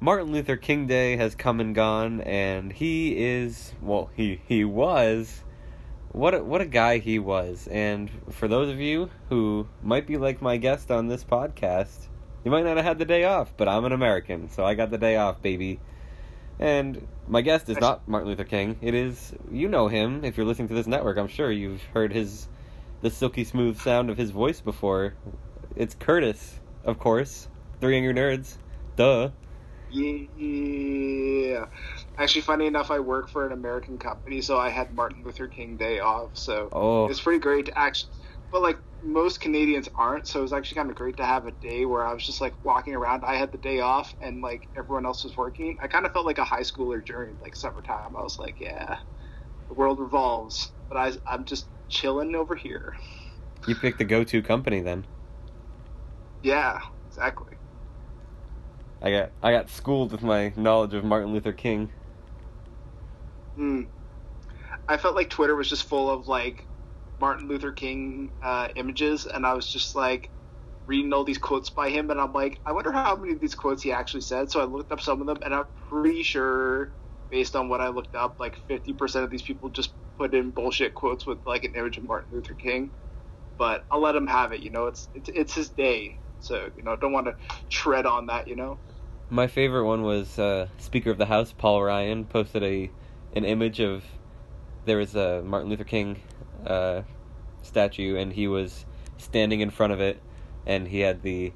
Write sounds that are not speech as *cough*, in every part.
Martin Luther King Day has come and gone, and he is well, he he was what a, what a guy he was. And for those of you who might be like my guest on this podcast, you might not have had the day off, but I'm an American, so I got the day off, baby. And my guest is not Martin Luther King. It is you know him if you're listening to this network. I'm sure you've heard his the silky smooth sound of his voice before. It's Curtis, of course. Three Angry Nerds. Duh. Yeah. Actually, funny enough, I work for an American company, so I had Martin Luther King Day off. So Oh. it's pretty great to actually. But like most Canadians aren't, so it was actually kind of great to have a day where I was just like walking around. I had the day off, and like everyone else was working. I kind of felt like a high schooler during like summertime. I was like, yeah, the world revolves, but I, I'm just chilling over here. You picked the go-to company then. Yeah, exactly. I got I got schooled with my knowledge of Martin Luther King. Hmm. I felt like Twitter was just full of like Martin Luther King uh, images, and I was just like reading all these quotes by him, and I'm like, I wonder how many of these quotes he actually said. So I looked up some of them, and I'm pretty sure, based on what I looked up, like 50% of these people just put in bullshit quotes with like an image of Martin Luther King. But I'll let him have it. You know, it's it's, it's his day, so you know, don't want to tread on that. You know. My favorite one was uh, Speaker of the House Paul Ryan posted a an image of there was a Martin Luther King uh, statue and he was standing in front of it and he had the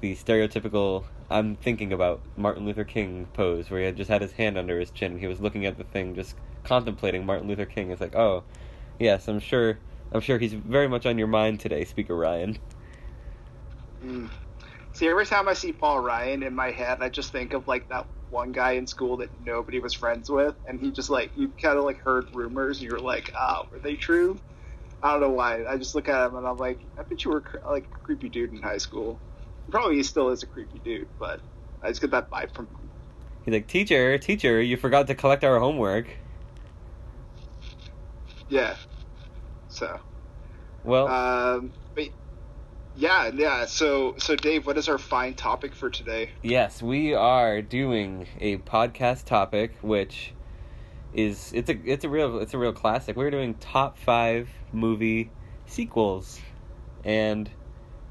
the stereotypical I'm thinking about Martin Luther King pose where he had just had his hand under his chin and he was looking at the thing just contemplating Martin Luther King. It's like, oh, yes, I'm sure I'm sure he's very much on your mind today, Speaker Ryan. Mm. See, every time I see Paul Ryan in my head, I just think of like that one guy in school that nobody was friends with, and he just like you kind of like heard rumors, and you're like, ah, were they true? I don't know why. I just look at him and I'm like, I bet you were like a creepy dude in high school. Probably he still is a creepy dude, but I just get that vibe from him. He's like, teacher, teacher, you forgot to collect our homework. Yeah. So, Well, um, yeah, yeah. So, so Dave, what is our fine topic for today? yes, we are doing a podcast topic, which is it's a it's a real it's a real classic. We're doing top five movie sequels, and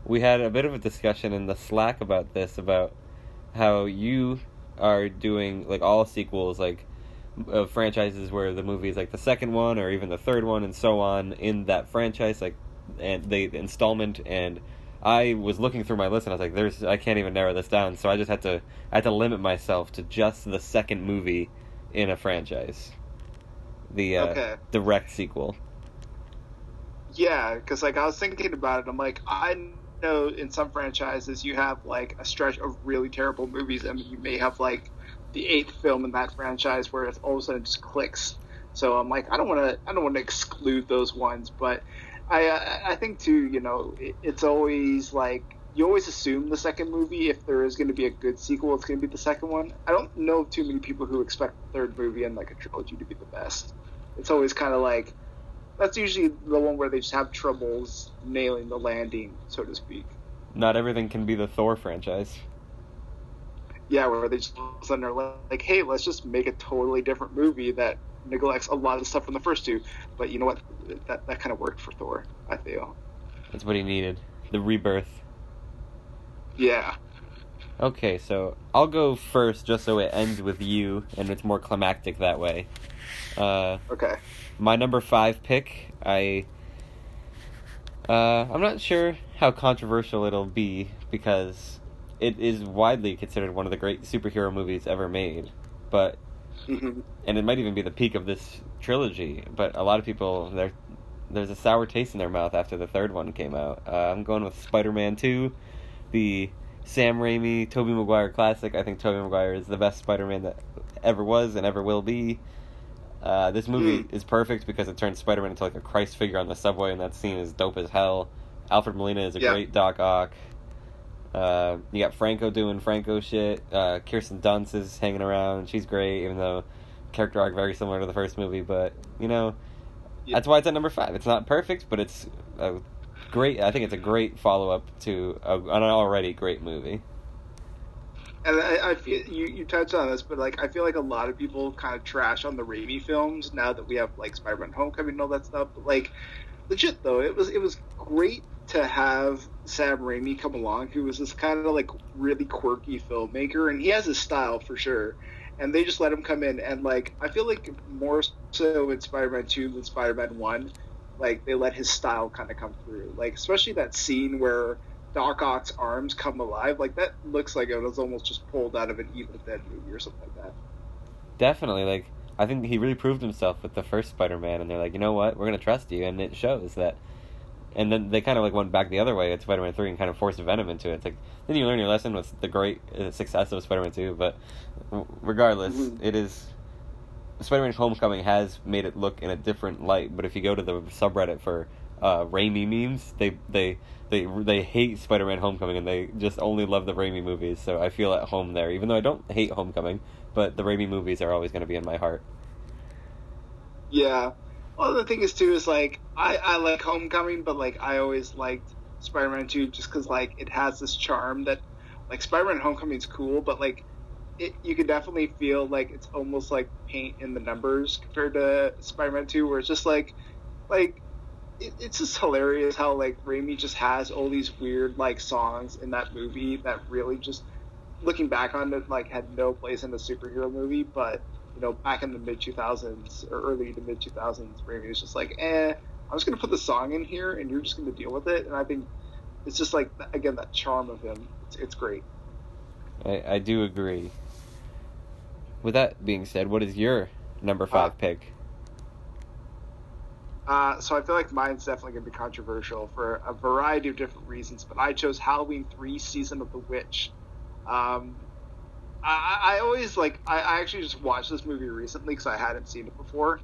we had a bit of a discussion in the Slack about this about how you are doing like all sequels like of franchises where the movie is like the second one or even the third one and so on in that franchise like and the installment and I was looking through my list and I was like there's I can't even narrow this down so I just had to I had to limit myself to just the second movie in a franchise the uh, Okay. direct sequel Yeah, because like I was thinking about it, I'm like, I know in some franchises you have like a stretch of really terrible movies, and you may have like the eighth film in that franchise where it all of a sudden just clicks. So I'm like, I don't want to, I don't want to exclude those ones, but I, I, think too, you know, it, it's always like you always assume the second movie, if there is going to be a good sequel, it's going to be the second one. I don't know too many people who expect the third movie in like a trilogy to be the best. It's always kind of like that's usually the one where they just have troubles nailing the landing, so to speak. not everything can be the Thor franchise Yeah, where they just all of a sudden are like, hey, let's just make a totally different movie that neglects a lot of stuff from the first two. But you know what? That that kind of worked for Thor. I feel. that's what he needed the rebirth Yeah. Okay, so I'll go first just so it ends with you and it's more climactic that way. Uh, Okay. my number five pick, I. Uh, I'm not sure how controversial it'll be because it is widely considered one of the great superhero movies ever made. But hmm and it might even be the peak of this trilogy. But a lot of people, there, there's a sour taste in their mouth after the third one came out. Uh, I'm going with Spider-Man Two, the Sam Raimi, Tobey Maguire classic. I think Tobey Maguire is the best Spider-Man that ever was and ever will be. Uh, this movie Hmm. is perfect because it turns Spider-Man into like a Christ figure on the subway, and that scene is dope as hell. Alfred Molina is a Yeah. great Doc Ock. Uh, you got Franco doing Franco shit. Uh, Kirsten Dunst is hanging around. She's great, even though character arc very similar to the first movie. But you know, Yeah. that's why it's at number five. It's not perfect, but it's a great. I think it's a great follow up to a, an already great movie. and I, I feel you, you touched on this, but like I feel like a lot of people kind of trash on the Raimi films now that we have like Spider-Man: Homecoming and all that stuff. But like, legit though, it was it was great to have Sam Raimi come along, who was this kind of like really quirky filmmaker, and he has his style for sure. And they just let him come in, and like I feel like more so in Spider-Man Two than Spider-Man One, like they let his style kind of come through. Like especially that scene where Doc Ock's arms come alive, like that looks like it was almost just pulled out of an Evil Dead movie or something like that. Definitely, like I think he really proved himself with the first Spider-Man, and they're like, you know what, we're gonna trust you, and it shows that. And then they kind of like went back the other way at Spider-Man Three and kind of forced Venom into it. It's like then you learn your lesson with the great uh, success of Spider-Man Two, but regardless, mm-hmm. it is Spider-Man Homecoming has made it look in a different light. But if you go to the subreddit for uh, Raimi memes, they they they they hate Spider-Man Homecoming and they just only love the Raimi movies. So I feel at home there, even though I don't hate Homecoming, but the Raimi movies are always going to be in my heart. Yeah. Well, the thing is too is like I I like Homecoming, but like I always liked Spider-Man 2 just because like it has this charm that like Spider-Man Homecoming is cool, but like it, you can definitely feel like it's almost like paint in the numbers compared to Spider-Man 2, where it's just like like it, it's just hilarious how like Raimi just has all these weird like songs in that movie that really just looking back on it like had no place in a superhero movie, but know back in the mid 2000s or early to mid 2000s, Raimi was just like, eh, I'm just gonna put the song in here and you're just gonna deal with it, and I think it's just like again that charm of him. It's, it's great. I, I do agree. With that being said, what is your number five uh, pick? Uh, so I feel like mine's definitely going to be controversial for a variety of different reasons, but I chose Halloween Three: Season of the Witch. Um, I, I, always like. I, I, actually just watched this movie recently because I hadn't seen it before.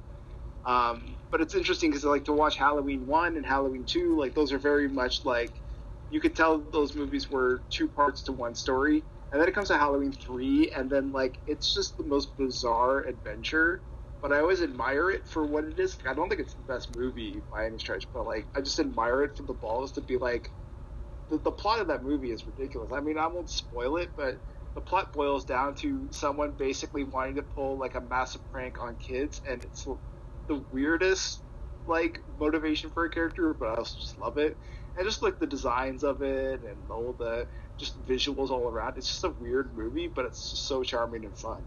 Um, but it's interesting because I like to watch Halloween One and Halloween Two. Like those are very much like you could tell those movies were two parts to one story. And then it comes to Halloween Three, and then like it's just the most bizarre adventure but I always admire it for what it is. I don't think it's the best movie by any stretch, but like I just admire it for the balls to be like the, the plot of that movie is ridiculous. I mean, I won't spoil it, but the plot boils down to someone basically wanting to pull like a massive prank on kids, and it's the weirdest like motivation for a character, but I also just love it. And just like the designs of it and all the just visuals all around. It's just a weird movie, but it's so charming and fun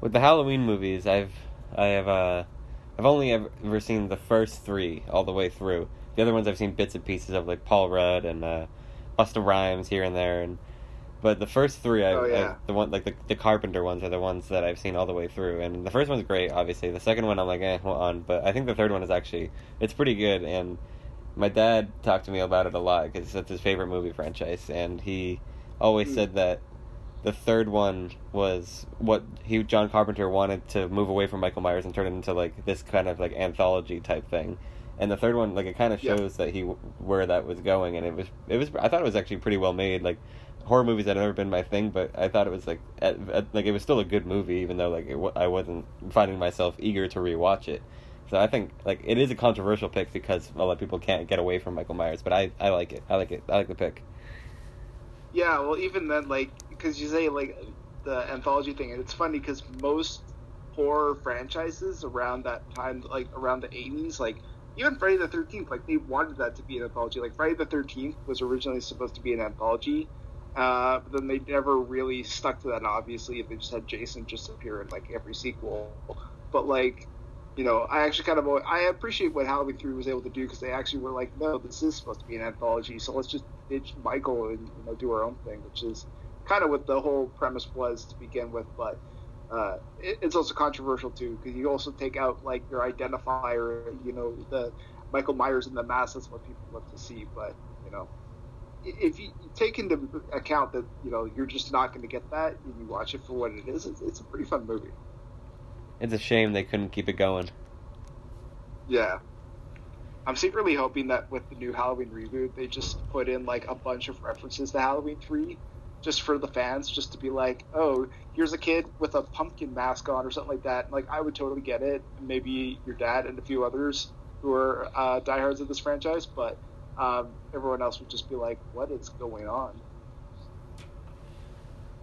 with the Halloween movies, I've I have uh I've only ever seen the first three all the way through. The other ones I've seen bits and pieces of, like Paul Rudd and uh, Busta Rhymes here and there, and but the first three, I, oh, yeah. I, the one like the the Carpenter ones are the ones that I've seen all the way through, and the first one's great, obviously. The second one I'm like, eh, hold on, but I think the third one is actually it's pretty good, and my dad talked to me about it a lot because it's his favorite movie franchise, and he always mm. said that the third one was what he John Carpenter wanted to move away from Michael Myers and turn it into like this kind of like anthology type thing. And the third one, like it kind of shows that he where that was going, and it was it was I thought it was actually pretty well made. Like horror movies had never been my thing, but I thought it was like at, at, like it was still a good movie, even though like it, I wasn't finding myself eager to rewatch it. So I think like it is a controversial pick because a lot of people can't get away from Michael Myers, but I I like it. I like it. I like the pick. Yeah, well, even then, like because you say like the anthology thing, and it's funny because most horror franchises around that time, like around the '80s, like even Friday the Thirteenth, like they wanted that to be an anthology. Like Friday the Thirteenth was originally supposed to be an anthology, uh, but then they never really stuck to that. Obviously, they just had Jason just appear in like every sequel. But like, you know, I actually kind of I appreciate what Halloween Three was able to do because they actually were like, no, this is supposed to be an anthology, so let's just ditch Michael and you know do our own thing, which is kind of what the whole premise was to begin with, but uh, it, it's also controversial too because you also take out like your identifier, you know, the Michael Myers in the mask. That's what people love to see, but you know, if you take into account that you know you're just not going to get that, and you watch it for what it is, it's, it's a pretty fun movie. It's a shame they couldn't keep it going. Yeah. I'm secretly hoping that with the new Halloween reboot, they just put in like a bunch of references to Halloween 3 just for the fans, just to be like, oh, here's a kid with a pumpkin mask on or something like that. Like, I would totally get it. Maybe your dad and a few others who are uh, diehards of this franchise, but um, everyone else would just be like, what is going on?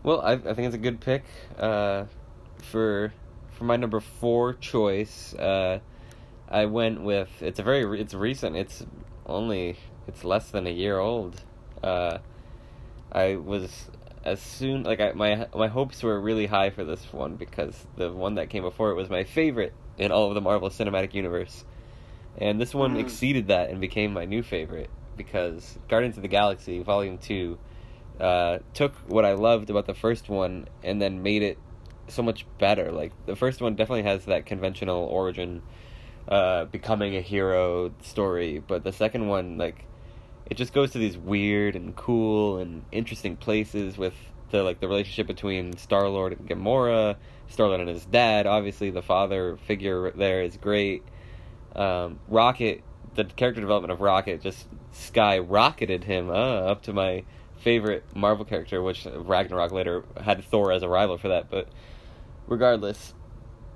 Well, I, I think it's a good pick. Uh, for for my number four choice, uh, I went with it's a very it's recent. It's only it's less than a year old. Uh, I was as soon like I, my my hopes were really high for this one because the one that came before it was my favorite in all of the Marvel Cinematic Universe, and this one Mm. exceeded that and became my new favorite because Guardians of the Galaxy Volume Two uh, took what I loved about the first one and then made it so much better. Like the first one definitely has that conventional origin, uh, becoming a hero story, but the second one like it just goes to these weird and cool and interesting places with the like the relationship between Star Lord and Gamora, Star Lord and his dad. Obviously, the father figure there is great. Um, Rocket, the character development of Rocket just skyrocketed him uh, up to my favorite Marvel character, which Ragnarok later had Thor as a rival for that. But regardless,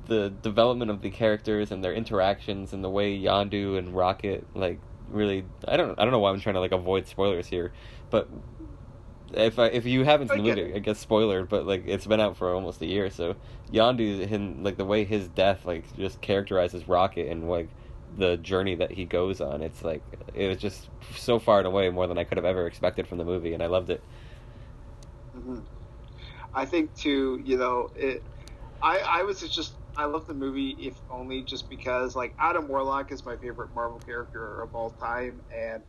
the development of the characters and their interactions and the way Yondu and Rocket like really I don't I don't know why I'm trying to like avoid spoilers here, but if I, if you haven't seen the movie, it. I guess spoiler, but like it's been out for almost a year, so Yondu him like the way his death like just characterizes Rocket and like the journey that he goes on. It's like it was just so far and away more than I could have ever expected from the movie, and I loved it. hmm I think too, you know, it. I I was just I love the movie if only just because like Adam Warlock is my favorite Marvel character of all time, and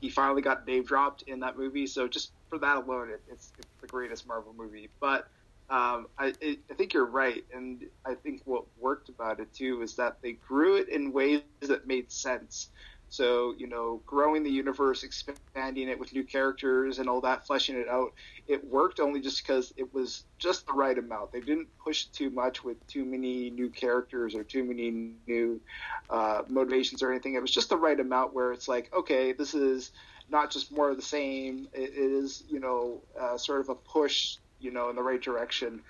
he finally got name dropped in that movie. So just for that alone, it, it's it's the greatest Marvel movie. But um, I I think you're right, and I think what worked about it too is that they grew it in ways that made sense. So you know, growing the universe, expanding it with new characters, and all that, fleshing it out it worked only just because it was just the right amount. They didn't push too much with too many new characters or too many new uh, motivations or anything. It was just the right amount where it's like, okay, this is not just more of the same. It, it is, you know, uh, sort of a push, you know, in the right direction.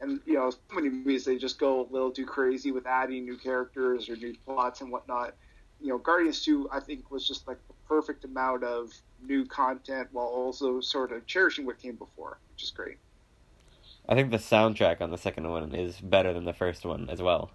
And you know, so many movies they just go a little too crazy with adding new characters or new plots and whatnot. You know, Guardians Two, I think, was just like the perfect amount of new content while also sort of cherishing what came before, which is great. I think the soundtrack on the second one is better than the first one as well.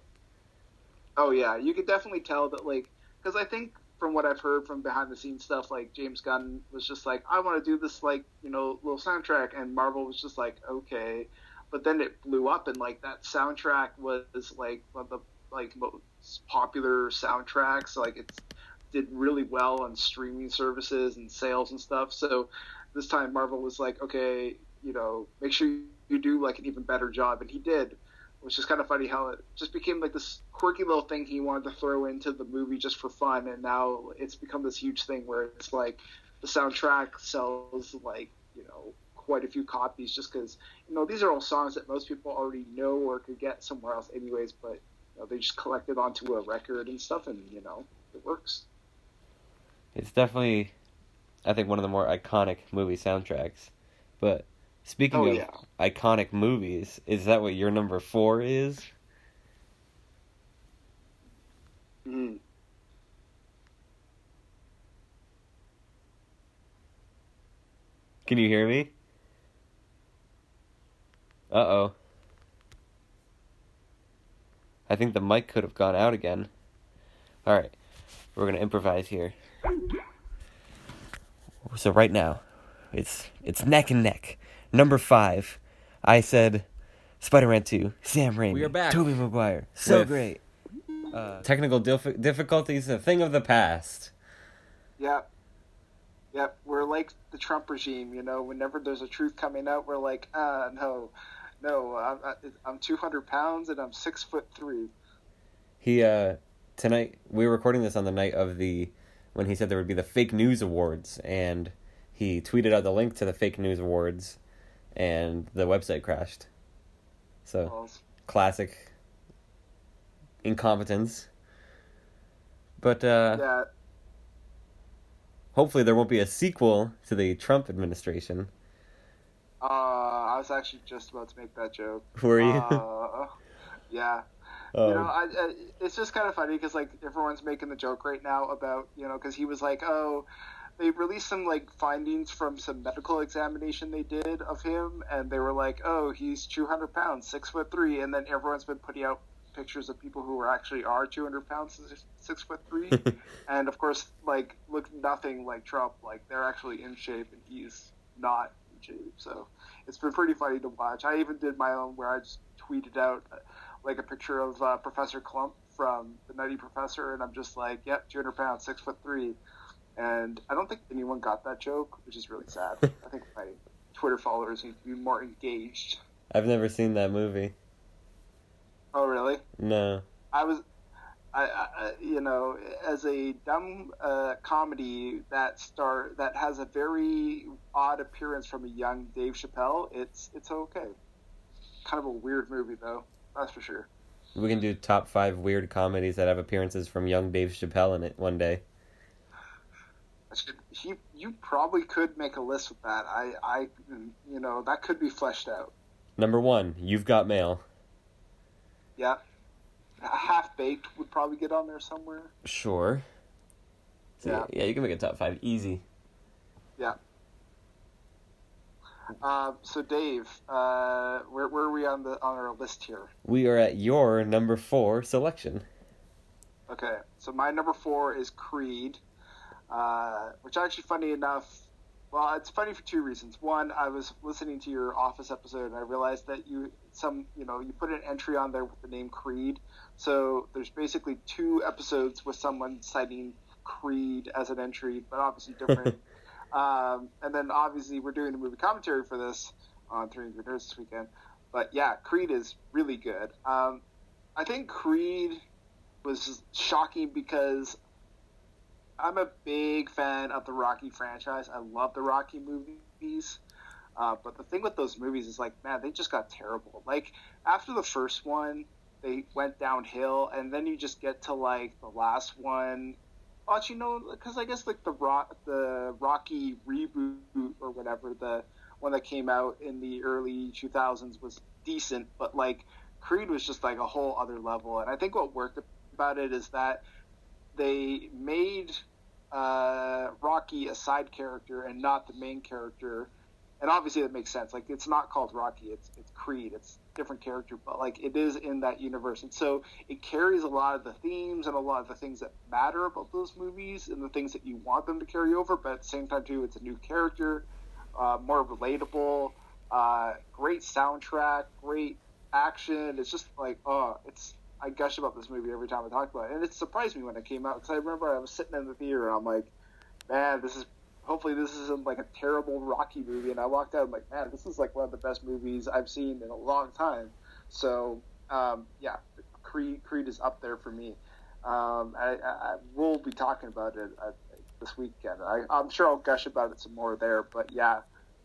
Oh yeah, you could definitely tell that like because I think from what I've heard from behind the scenes stuff, like James Gunn was just like, I want to do this like you know little soundtrack, and Marvel was just like, okay, but then it blew up, and like that soundtrack was like one of the like most popular soundtracks. Like it did really well on streaming services and sales and stuff. So this time Marvel was like, okay, you know, make sure you do like an even better job, and he did which is kind of funny how it just became like this quirky little thing he wanted to throw into the movie just for fun, and now it's become this huge thing where it's like the soundtrack sells like you know quite a few copies just because you know these are all songs that most people already know or could get somewhere else anyways, but you know, they just collect it onto a record and stuff, and you know it works. It's definitely, I think, one of the more iconic movie soundtracks. But speaking Oh, of yeah. iconic movies, is that what your number four is? Mm. Can you hear me? Uh oh. I think the mic could have gone out again. Alright, we're gonna improvise here. So right now, it's it's neck and neck. Number five, I said Spider-Man 2, Sam Raimi, We are back Tobey Maguire, so with- great. Uh, technical dif- difficulties, a thing of the past. Yep. Yep. We're like the Trump regime, you know, whenever there's a truth coming out, we're like, uh, no, no, I'm, I'm 200 pounds and I'm six foot three. He uh tonight we were recording this on the night of the when he said there would be the fake news awards and he tweeted out the link to the fake news awards and the website crashed. So Well, classic incompetence. But uh yeah. hopefully there won't be a sequel to the Trump administration. Uh, I was actually just about to make that joke. *laughs* Were you? Uh, yeah. Oh. You know, I, I, it's just kind of funny because like everyone's making the joke right now about you know because he was like, oh, they released some like findings from some medical examination they did of him, and they were like, "Oh, he's 200 pounds, six foot three," and then everyone's been putting out pictures of people who are actually are 200 pounds, six, six foot three, *laughs* and of course, like look nothing like Trump. Like they're actually in shape, and he's not in shape. So it's been pretty funny to watch. I even did my own where I just tweeted out uh, like a picture of uh, Professor Klump from The Nutty Professor, and I'm just like, "Yep, 200 pounds, six foot three and I don't think anyone got that joke, which is really sad. *laughs* I think my Twitter followers need to be more engaged. I've never seen that movie. Oh, really? No. I was, I, I you know, as a dumb uh, comedy that star that has a very odd appearance from a young Dave Chappelle. It's it's okay. Kind of a weird movie though, that's for sure. We can do top five weird comedies that have appearances from young Dave Chappelle in it one day. Should, he, you probably could make a list with that. I, I, you know, that could be fleshed out. Number one, you've got mail. Yeah, half baked would probably get on there somewhere. Sure. So, Yeah. yeah, you can make a top five easy. Yeah. Uh, so Dave, uh, where, where are we on the on our list here? We are at your number four selection. Okay, so my number four is Creed, uh, which actually, funny enough, well, it's funny for two reasons. One, I was listening to your Office episode, and I realized that you some you know you put an entry on there with the name Creed. So there's basically two episodes with someone citing Creed as an entry, but obviously different. *laughs* um, and then obviously we're doing a movie commentary for this on Three Good Nerds this weekend. But yeah, Creed is really good. Um, I think Creed was shocking because I'm a big fan of the Rocky franchise. I love the Rocky movies. Uh, but the thing with those movies is like, man, they just got terrible. Like after the first one, they went downhill, and then you just get to like the last one. Oh, you know, because I guess like the rock, the Rocky reboot or whatever, the one that came out in the early 2000s was decent, but like Creed was just like a whole other level. And I think what worked about it is that they made uh, Rocky a side character and not the main character. And obviously that makes sense. Like it's not called Rocky, it's it's Creed. It's a different character, but like it is in that universe. And so it carries a lot of the themes and a lot of the things that matter about those movies and the things that you want them to carry over, but at the same time too it's a new character, uh, more relatable, uh, great soundtrack, great action. It's just like oh, it's I gush about this movie every time I talk about it, and it surprised me when it came out because I remember I was sitting in the theater and I'm like, man, this is hopefully this isn't like a terrible Rocky movie, and I walked out I'm like, man, this is like one of the best movies I've seen in a long time. So um, yeah, Creed Creed is up there for me. Um, I, I, I will be talking about it uh, this weekend. I, I'm sure I'll gush about it some more there, but yeah,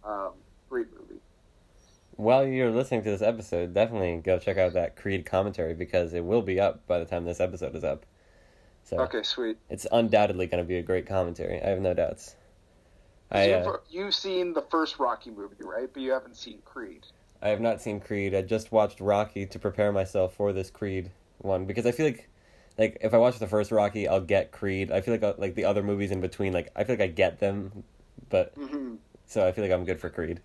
um, great. While you're listening to this episode, definitely go check out that Creed commentary because it will be up by the time this episode is up. So Okay, sweet. it's undoubtedly going to be a great commentary. I have no doubts. I you've, uh, you've seen the first Rocky movie, right? But you haven't seen Creed. I have not seen Creed. I just watched Rocky to prepare myself for this Creed one because I feel like like if I watch the first Rocky, I'll get Creed. I feel like uh, like the other movies in between, like I feel like I get them, but hmm so I feel like I'm good for Creed.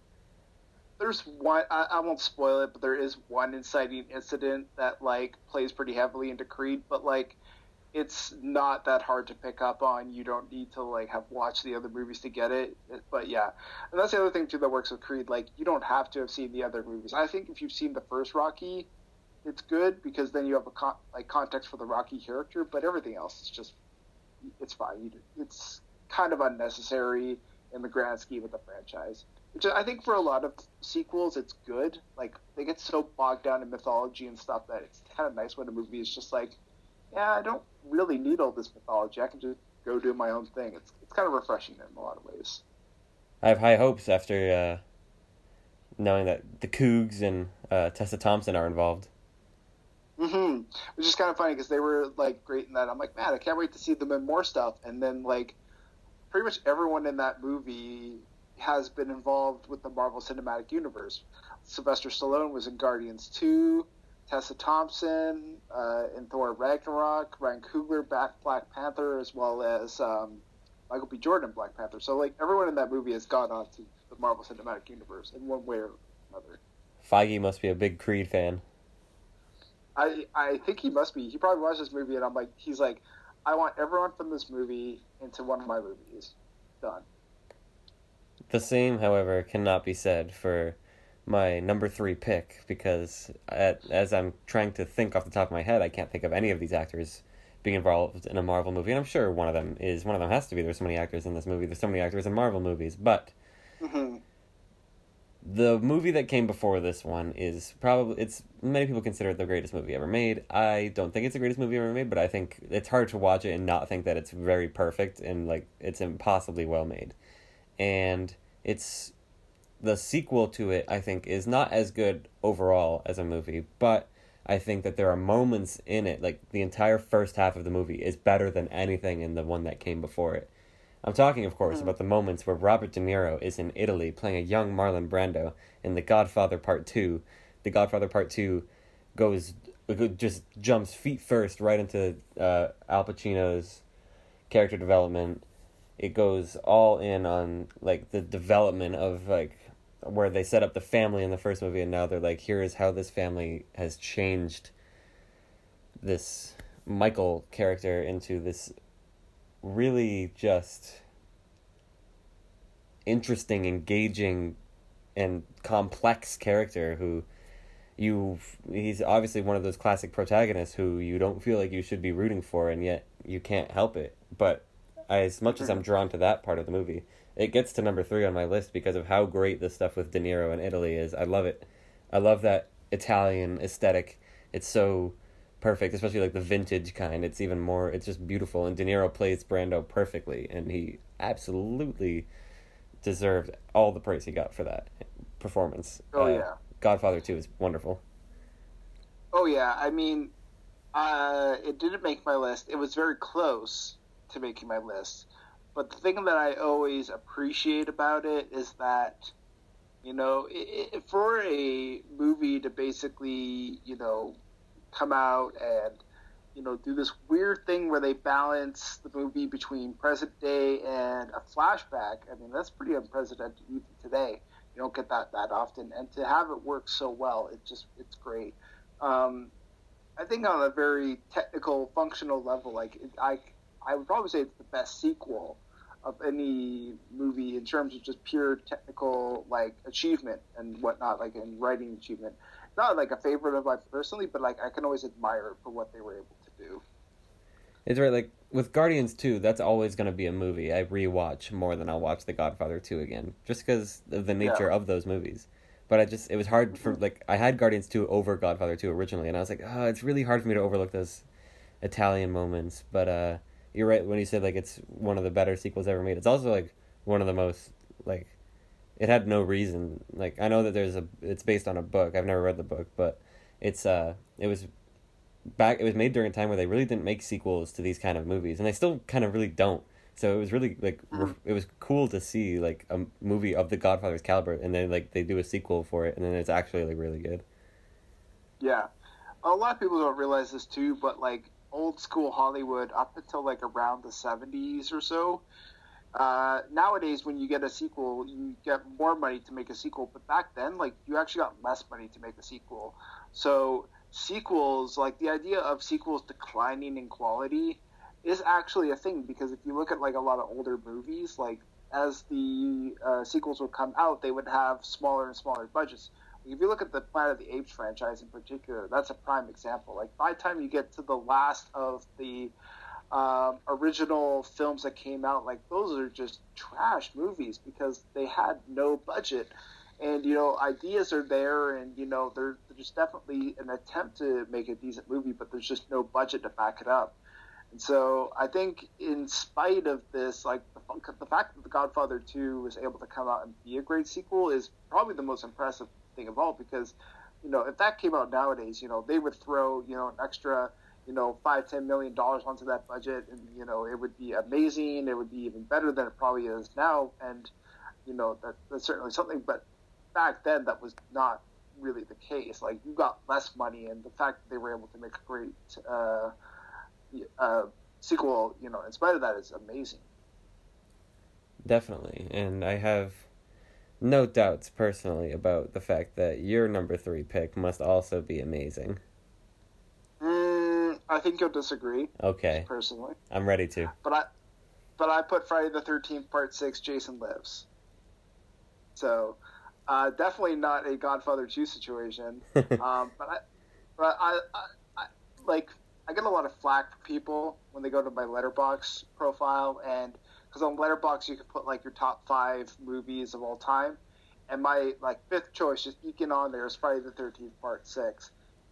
There's one. I, I won't spoil it, but there is one inciting incident that like plays pretty heavily into Creed. But like, it's not that hard to pick up on. You don't need to like have watched the other movies to get it. But yeah, and that's the other thing too that works with Creed. Like, you don't have to have seen the other movies. I think if you've seen the first Rocky, it's good because then you have a con- like context for the Rocky character. But everything else is just it's fine. It's kind of unnecessary in the grand scheme of the franchise. I think for a lot of sequels, it's good. Like they get so bogged down in mythology and stuff that it's kind of nice when a movie is just like, yeah, I don't really need all this mythology. I can just go do my own thing. It's it's kind of refreshing in a lot of ways. I have high hopes after uh, knowing that the Cougs and uh, Tessa Thompson are involved. hmm Which is kind of funny because they were like great in that. I'm like, man, I can't wait to see them in more stuff. And then like, pretty much everyone in that movie has been involved with the Marvel Cinematic Universe. Sylvester Stallone was in Guardians 2, Tessa Thompson uh, in Thor Ragnarok, Ryan Coogler back Black Panther, as well as um, Michael B. Jordan Black Panther. So like everyone in that movie has gone on to the Marvel Cinematic Universe in one way or another. Feige must be a big Creed fan. I I think he must be. He probably watched this movie and I'm like, he's like, I want everyone from this movie into one of my movies. Done. The same, however, cannot be said for my number three pick because at, as I'm trying to think off the top of my head, I can't think of any of these actors being involved in a Marvel movie, and I'm sure one of them is one of them has to be. There's so many actors in this movie. There's so many actors in Marvel movies, but Mm-hmm. the movie that came before this one is probably it's many people consider it the greatest movie ever made. I don't think it's the greatest movie ever made, but I think it's hard to watch it and not think that it's very perfect and like it's impossibly well made. And it's the sequel to it I think is not as good overall as a movie, but I think that there are moments in it like the entire first half of the movie is better than anything in the one that came before it. I'm talking, of course, Mm. about the moments where Robert De Niro is in Italy playing a young Marlon Brando in The Godfather Part 2. The Godfather Part 2 goes, just jumps feet first right into uh, Al Pacino's character development. It goes all in on, like, the development of, like, where they set up the family in the first movie, and now they're like, here is how this family has changed this Michael character into this really just interesting, engaging, and complex character who you he's obviously one of those classic protagonists who you don't feel like you should be rooting for and yet you can't help it. But as much as i'm drawn to that part of the movie it gets to number three on my list because of how great the stuff with de niro and italy is. I love it. I love that italian aesthetic. It's so perfect especially like the vintage kind. It's even more it's just beautiful. And de niro plays brando perfectly and he absolutely deserved all the praise he got for that performance. Oh Uh, yeah. godfather 2 is wonderful. Oh yeah. I mean, uh, it didn't make my list. It was very close to making my list. But the thing that I always appreciate about it is that, you know, i i for a movie to basically, you know, come out and, you know, do this weird thing where they balance the movie between present day and a flashback. I mean, that's pretty unprecedented even today. You don't get that that often, and to have it work so well, it just it's great. Um, I think on a very technical, functional level, like it, I, I would probably say it's the best sequel of any movie in terms of just pure technical like achievement and whatnot, like in writing achievement. Not like a favorite of mine personally, but like I can always admire for what they were able to do. It's right, like with Guardians 2, that's always going to be a movie I rewatch more than I'll watch The Godfather 2 again, just because of the nature Yeah. of those movies. But I just, it was hard for, like, I had Guardians 2 over Godfather 2 originally, and I was like, oh, it's really hard for me to overlook those Italian moments. But uh, you're right when you said, like, it's one of the better sequels ever made. It's also, like, one of the most, like, it had no reason. Like, I know that there's a, it's based on a book. I've never read the book, but it's, uh, it was back it was made during a time where they really didn't make sequels to these kind of movies and they still kind of really don't so it was really like Mhm. it was cool to see like a movie of the godfather's caliber and then like they do a sequel for it and then it's actually like really good Yeah, a lot of people don't realize this too, but like old school Hollywood, up until like around the '70s or so. Uh, nowadays, when you get a sequel, you get more money to make a sequel. But back then, like you actually got less money to make a sequel. So sequels, like the idea of sequels declining in quality, is actually a thing because if you look at like a lot of older movies, like as the uh, sequels would come out, they would have smaller and smaller budgets. If you look at the Planet of the Apes franchise in particular, that's a prime example. Like by the time you get to the last of the um, original films that came out, like those are just trash movies because they had no budget. And you know, ideas are there, and you know, there, there's definitely an attempt to make a decent movie, but there's just no budget to back it up. And so I think, in spite of this, like the, the fact that The Godfather 2 was able to come out and be a great sequel is probably the most impressive thing of all because, you know, if that came out nowadays, you know, they would throw, you know, an extra, you know, five, ten million dollars onto that budget and, you know, it would be amazing. It would be even better than it probably is now. And, you know, that, that's certainly something. But back then, that was not really the case. Like, you got less money, and the fact that they were able to make a great, uh, uh, sequel, you know, in spite of that, is amazing. Definitely. And I have no doubts personally about the fact that your number three pick must also be amazing. Mm, I think you'll disagree. Okay. Personally. I'm ready to. But I but I put Friday the thirteenth part six, Jason Lives. So uh, definitely not a Godfather two situation. *laughs* um, but I but I, I, I like I get a lot of flack from people when they go to my Letterboxd profile and because on Letterboxd you can put like your top five movies of all time, and my like fifth choice just eking on there is Friday the Thirteenth Part Six,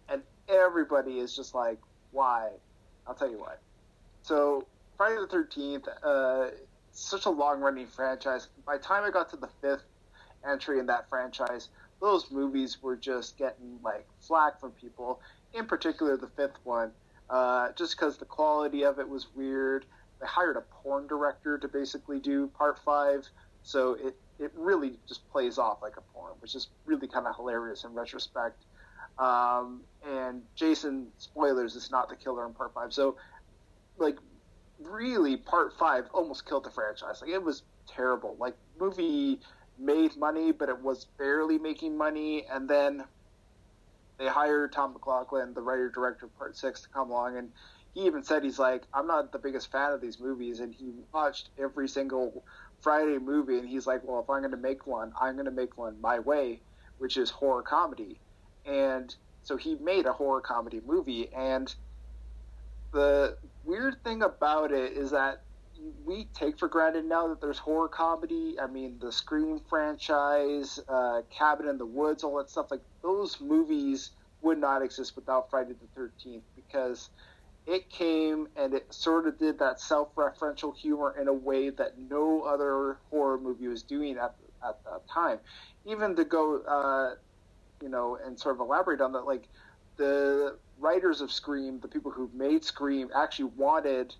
and everybody is just like, why? I'll tell you why. So Friday the Thirteenth, uh, such a long running franchise. By the time I got to the fifth entry in that franchise, those movies were just getting like flack from people. In particular, the fifth one, uh, just because the quality of it was weird they hired a porn director to basically do part five, so it it really just plays off like a porn, which is really kind of hilarious in retrospect. Um, and Jason, spoilers, is not the killer in part five. So, like, really, part five almost killed the franchise. Like, it was terrible. Like, movie made money, but it was barely making money. And then they hired Tom McLoughlin, the writer director of part six, to come along and he even said he's like, I'm not the biggest fan of these movies, and he watched every single Friday movie, and he's like, well, if I'm going to make one, I'm going to make one my way, which is horror comedy, and so he made a horror comedy movie, and the weird thing about it is that we take for granted now that there's horror comedy. I mean, the Scream franchise, uh, Cabin in the Woods, all that stuff. Like those movies would not exist without Friday the Thirteenth because it came and it sort of did that self-referential humor in a way that no other horror movie was doing at at that time. Even to go, uh, you know, and sort of elaborate on that, like the writers of Scream, the people who made Scream, actually wanted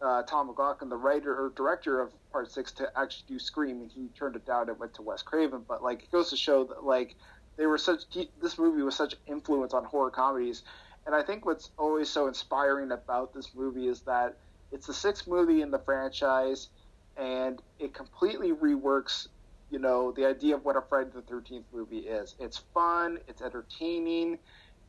uh, Tom McLoughlin, the writer or director of Part Six, to actually do Scream, and he turned it down and went to Wes Craven. But like, it goes to show that like they were such this movie was such influence on horror comedies and I think what's always so inspiring about this movie is that it's the sixth movie in the franchise, and it completely reworks, you know, the idea of what a Friday the Thirteenth movie is. It's fun, it's entertaining.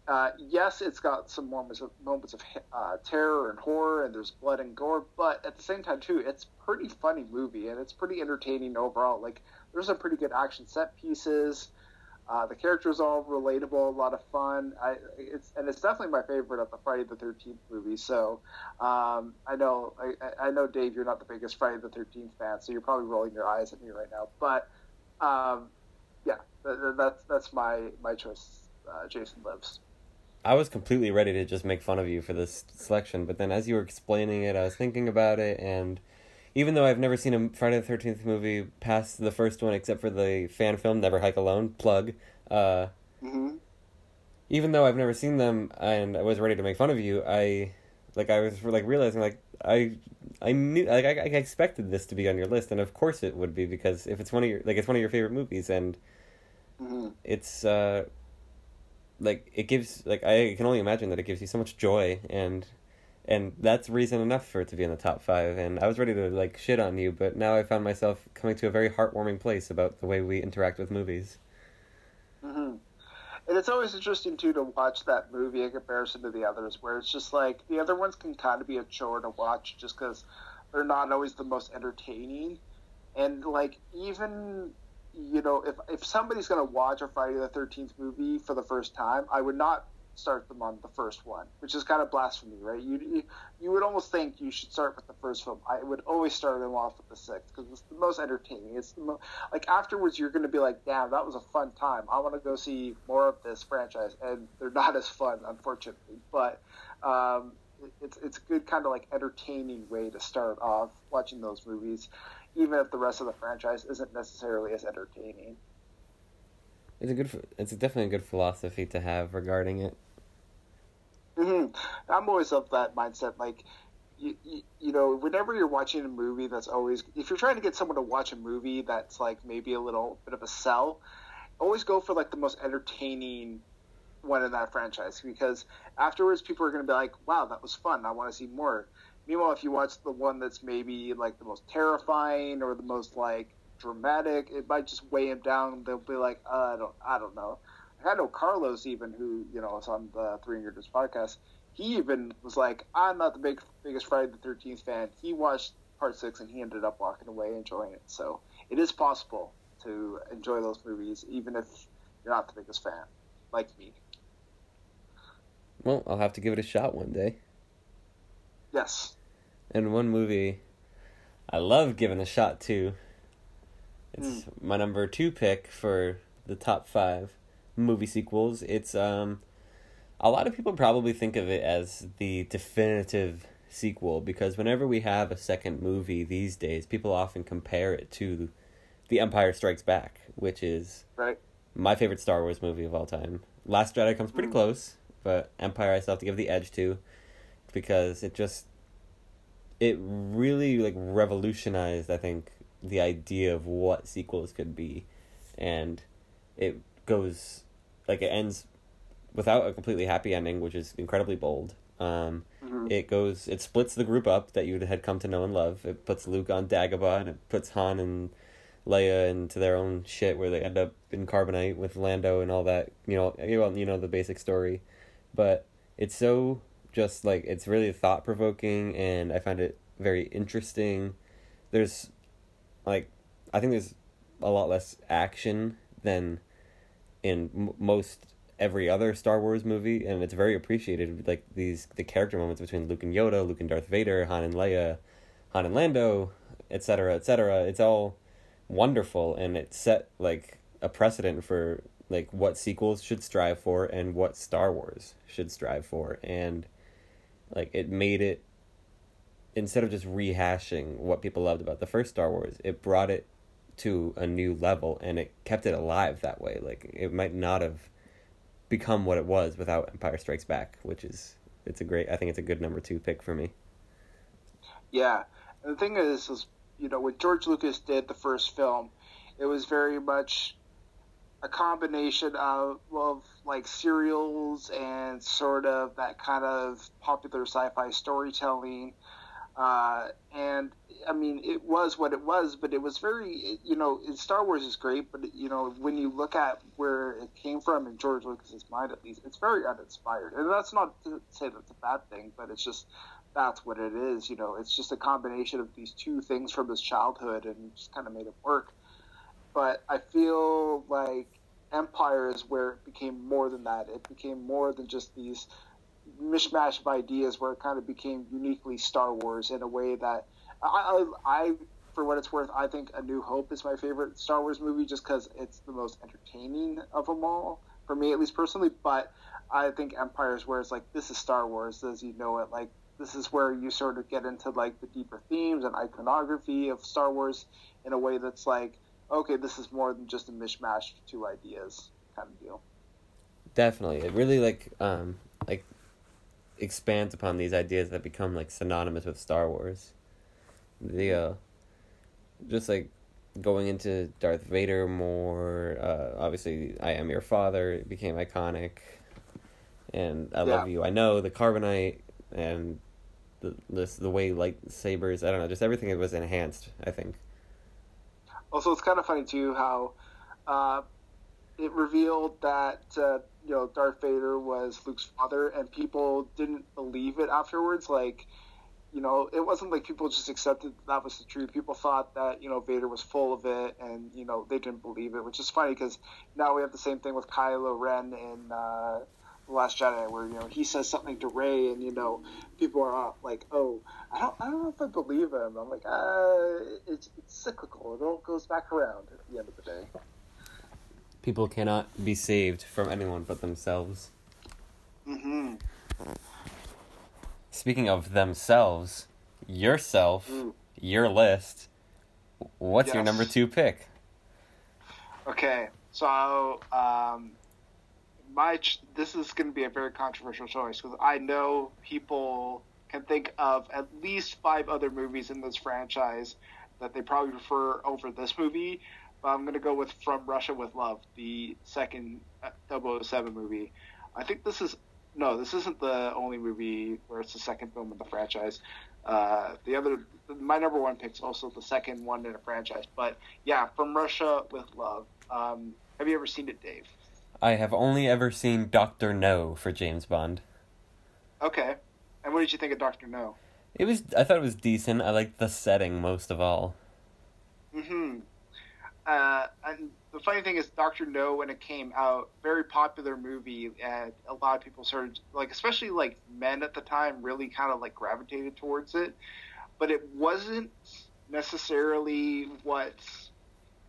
Uh, yes, it's got some moments of moments of uh, terror and horror, and there's blood and gore, but at the same time too, it's pretty funny movie and it's pretty entertaining overall. Like there's some pretty good action set pieces. Uh, the characters all relatable, a lot of fun. I, it's and it's definitely my favorite of the Friday the Thirteenth movies. So um, I know I, I, know Dave, you're not the biggest Friday the Thirteenth fan, so you're probably rolling your eyes at me right now. But um, yeah, that's that's my my choice. Uh, Jason lives. I was completely ready to just make fun of you for this selection, but then as you were explaining it, I was thinking about it and even though I've never seen a Friday the Thirteenth movie past the first one, except for the fan film Never Hike Alone plug. Uh, mm-hmm. Even though I've never seen them, and I was ready to make fun of you, I like I was like realizing like I I knew like I, I expected this to be on your list, and of course it would be because if it's one of your like it's one of your favorite movies, and mm-hmm. it's uh like it gives like I can only imagine that it gives you so much joy and and that's reason enough for it to be in the top five. And I was ready to like shit on you, but now I found myself coming to a very heartwarming place about the way we interact with movies. Mm-hmm. And it's always interesting too to watch that movie in comparison to the others, where it's just like the other ones can kind of be a chore to watch just because they're not always the most entertaining. And like even you know if if somebody's gonna watch a Friday the Thirteenth movie for the first time, I would not start them on the first one, which is kind of blasphemy, right? You, you would almost think you should start with the first film. I would always start them off with the sixth because it's the most entertaining. It's the like afterwards you're going to be like, damn, that was a fun time. I want to go see more of this franchise, and they're not as fun, unfortunately. But um, it's it's a good kind of like entertaining way to start off watching those movies, even if the rest of the franchise isn't necessarily as entertaining. It's a good. It's definitely a good philosophy to have regarding it. Mm-hmm. I'm always of that mindset. Like, you, you, you, know, whenever you're watching a movie, that's always if you're trying to get someone to watch a movie that's like maybe a little bit of a sell, always go for like the most entertaining one in that franchise because afterwards people are going to be like, "Wow, that was fun. I want to see more." Meanwhile, if you watch the one that's maybe like the most terrifying or the most like dramatic, it might just weigh him down. They'll be like, uh, I don't, I don't know. I know Carlos even, who you know is on the Three Years podcast. He even was like, I'm not the big biggest Friday the Thirteenth fan. He watched Part Six and he ended up walking away enjoying it. So it is possible to enjoy those movies even if you're not the biggest fan, like me. Well, I'll have to give it a shot one day. Yes. And one movie I love giving a shot to. It's Mm. my number two pick for the top five movie sequels. It's um a lot of people probably think of it as the definitive sequel because whenever we have a second movie these days, people often compare it to The Empire Strikes Back, which is Right. my favorite Star Wars movie of all time. Last Jedi comes pretty Mm. close, but Empire I still have to give the edge to because it just it really like revolutionized I think the idea of what sequels could be and it goes like it ends without a completely happy ending which is incredibly bold. Um Mhm. it goes it splits the group up that you had come to know and love. It puts luke on dagobah and it puts han and leia into their own shit where they end up in carbonite with lando and all that you know you know, you know the basic story. But it's so just like it's really thought provoking and i find it very interesting. There's like i think there's a lot less action than in m- most every other Star Wars movie, and it's very appreciated. Like these the character moments between Luke and Yoda, Luke and Darth Vader, Han and Leia, Han and Lando, etc., etc. It's all wonderful, and it set like a precedent for like what sequels should strive for and what Star Wars should strive for, and like it made it instead of just rehashing what people loved about the first Star Wars, it brought it to a new level and it kept it alive that way. Like it might not have become what it was without Empire Strikes Back, which is it's a great I think it's a good number 2 pick for me. Yeah, and the thing is, is you know, when George Lucas did the first film, it was very much a combination of of like serials and sort of that kind of popular sci-fi storytelling. Uh, and I mean, it was what it was, but it was very, you know, Star Wars is great, but you know, when you look at where it came from in George Lucas's mind, at least, it's very uninspired. And that's not to say that's a bad thing, but it's just that's what it is. You know, it's just a combination of these two things from his childhood, and just kind of made it work. But I feel like Empire is where it became more than that. It became more than just these mishmash of ideas, where it kind of became uniquely Star Wars in a way that I, I, I for what it's worth, I think A New Hope is my favorite Star Wars movie, just because it's the most entertaining of them all for me, at least personally. But I think Empire is where it's like this is Star Wars as you know it. Like this is where you sort of get into like the deeper themes and iconography of Star Wars in a way that's like, okay, this is more than just a mishmash of two ideas kind of deal. Definitely. It really like um like expands upon these ideas that become like synonymous with Star Wars. The uh just like going into Darth Vader more, uh obviously I am your father it became iconic. And I love you. I know the carbonite and the this the way lightsabers, I don't know, just everything it was enhanced, I think. Also, it's kind of funny too how uh, it revealed that uh, you know Darth Vader was Luke's father, and people didn't believe it afterwards. Like, you know, it wasn't like people just accepted that, that was the truth. People thought that you know Vader was full of it, and you know they didn't believe it, which is funny because now we have the same thing with Kylo Ren in uh, the Last Jedi, where you know he says something to Rey, and you know people are like, "Oh, I don't, I don't know if I believe him." I'm like, uh, it's, it's cyclical. It all goes back around at the end of the day. People cannot be saved from anyone but themselves. Mm-hmm. Speaking of themselves, yourself, Mm. your list. What's your number two pick? Okay, so um, my ch- this is going to be a very controversial choice because I know people can think of at least five other movies in this franchise that they probably prefer over this movie. I'm going to go with From Russia with Love, the second uh, 007 movie. I think this is no, this isn't the only movie where it's the second film in the franchise. Uh, the other, my number one pick is also the second one in a franchise. But yeah, From Russia with Love. Um, have you ever seen it, Dave? I have only ever seen Doctor No for James Bond. Okay, and what did you think of Doctor No? It was. I thought it was decent. I liked the setting most of all. Hmm. Uh, and the funny thing is, Doctor No, when it came out, very popular movie, and a lot of people started like, especially like men at the time, really kind of like gravitated towards it. But it wasn't necessarily what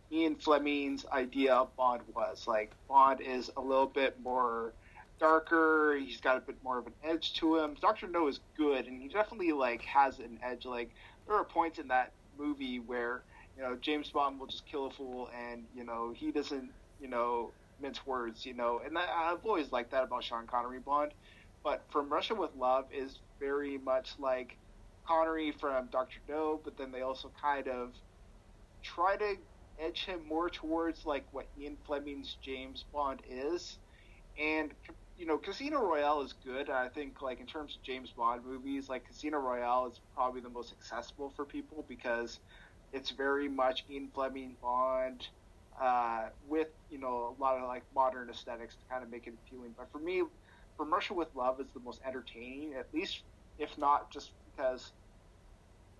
Ian Fleming's idea of Bond was. Like Bond is a little bit more darker. He's got a bit more of an edge to him. Doctor No is good, and he definitely like has an edge. Like there are points in that movie where you know James Bond will just kill a fool, and you know he doesn't you know mince words. You know, and I, I've always liked that about Sean Connery Bond. But from Russia with Love is very much like Connery from Doctor No, but then they also kind of try to edge him more towards like what Ian Fleming's James Bond is. And you know, Casino Royale is good. I think like in terms of James Bond movies, like Casino Royale is probably the most accessible for people because it's very much Ian Fleming Bond uh, with you know a lot of like modern aesthetics to kind of make it appealing. But for me, Russia with Love is the most entertaining, at least if not just because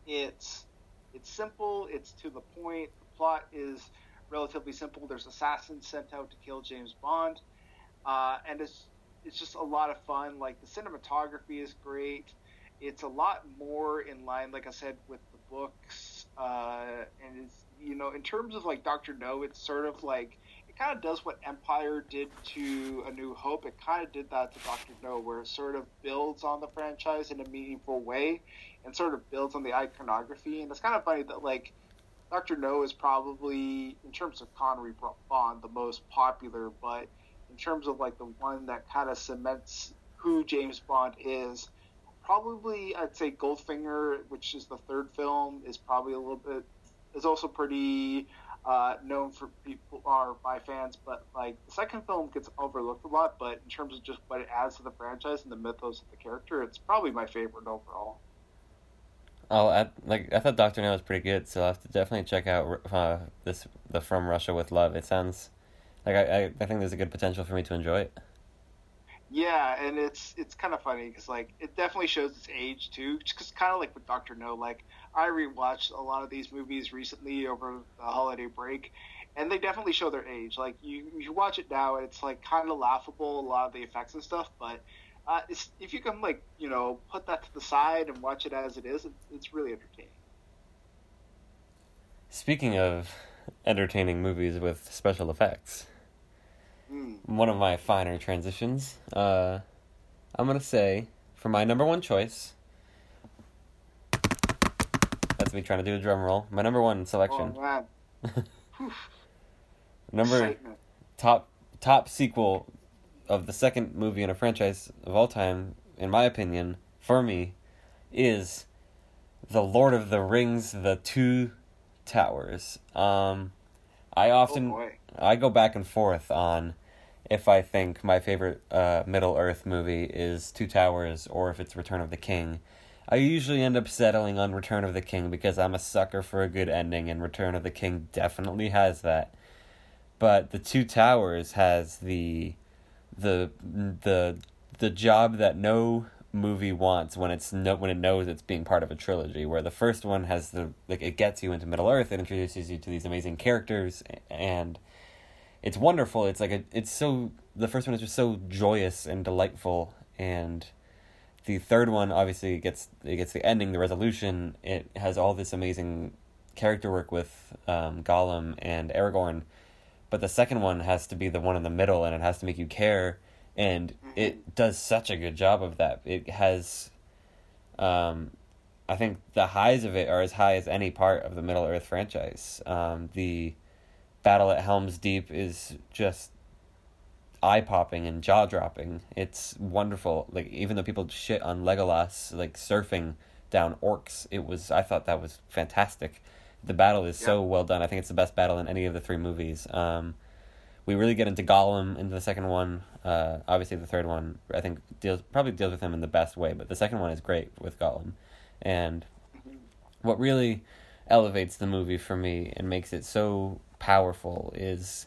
it's it's simple, it's to the point. The plot is relatively simple. There's assassins sent out to kill James Bond, uh, and it's it's just a lot of fun. Like the cinematography is great. It's a lot more in line, like I said, with the books, uh, and it's you know in terms of like Doctor No, it's sort of like it kind of does what Empire did to A New Hope. It kind of did that to Doctor No, where it sort of builds on the franchise in a meaningful way, and sort of builds on the iconography. And it's kind of funny that like Doctor No is probably in terms of Connery Bond the most popular, but in terms of like the one that kind of cements who James Bond is, probably I'd say Goldfinger, which is the third film, is probably a little bit is also pretty uh, known for people are by fans, but like the second film gets overlooked a lot. But in terms of just what it adds to the franchise and the mythos of the character, it's probably my favorite overall. Oh, I, like I thought Doctor No was pretty good, so I have to definitely check out uh, this the From Russia with Love. It sounds like I, I, I think there's a good potential for me to enjoy it. Yeah, and it's it's kind of funny because like it definitely shows its age too. Because kind of like with Doctor No, like I rewatched a lot of these movies recently over the holiday break, and they definitely show their age. Like you you watch it now, and it's like kind of laughable a lot of the effects and stuff, but. Uh, if you can like you know put that to the side and watch it as it is, it's, it's really entertaining. Speaking of entertaining movies with special effects, mm. one of my finer transitions. Uh, I'm gonna say for my number one choice. That's me trying to do a drum roll. My number one selection. Oh *laughs* number Excitement. top top sequel of the second movie in a franchise of all time, in my opinion, for me, is The Lord of the Rings: The Two Towers. Um, I often Oh. I go back and forth on if I think my favorite uh, Middle Earth movie is Two Towers or if it's Return of the King. I usually end up settling on Return of the King because I'm a sucker for a good ending, and Return of the King definitely has that. But the Two Towers has the the the the job that no movie wants when it's no when it knows it's being part of a trilogy. Where the first one has the like it gets you into Middle Earth, it introduces you to these amazing characters, and it's wonderful. It's like a, it's so the first one is just so joyous and delightful, and the third one obviously gets it gets the ending, the resolution. It has all this amazing character work with um, Gollum and Aragorn, but the second one has to be the one in the middle, and it has to make you care, and it does such a good job of that. It has, um, I think the highs of it are as high as any part of the Middle Earth franchise. Um, the battle at Helm's Deep is just eye popping and jaw dropping. It's wonderful. Like even though people shit on Legolas like surfing down orcs, it was I thought that was fantastic. The battle is so well done. I think it's the best battle in any of the three movies. Um, we really get into Gollum into the second one. Uh, obviously the third one I think deals probably deals with him in the best way, but the second one is great with Gollum. And what really elevates the movie for me and makes it so powerful is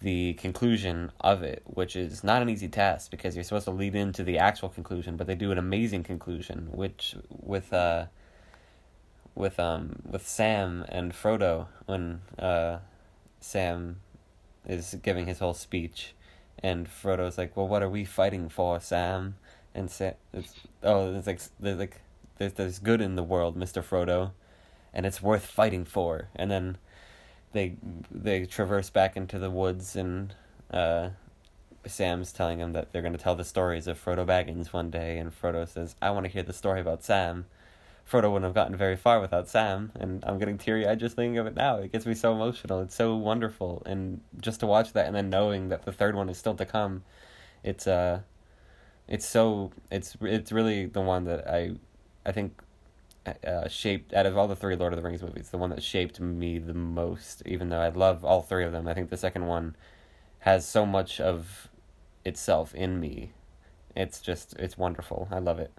the conclusion of it, which is not an easy task because you're supposed to lead into the actual conclusion, but they do an amazing conclusion, which with uh with um with Sam and Frodo when uh Sam is giving his whole speech and Frodo's like, "Well, what are we fighting for, Sam?" And Sam, it's oh, it's like there's like there's there's good in the world, Mister Frodo, and it's worth fighting for. And then they they traverse back into the woods, and uh, Sam's telling him that they're to tell the stories of Frodo Baggins one day, and Frodo says, "I want to hear the story about Sam." Frodo wouldn't have gotten very far without Sam, and I'm getting teary eyed just thinking of it now. It gets me so emotional. It's so wonderful, and just to watch that, and then knowing that the third one is still to come, it's uh, it's so it's it's really the one that I, I think, uh, shaped out of all the three Lord of the Rings movies, the one that shaped me the most. Even though I love all three of them, I think the second one has so much of itself in me. It's just it's wonderful. I love it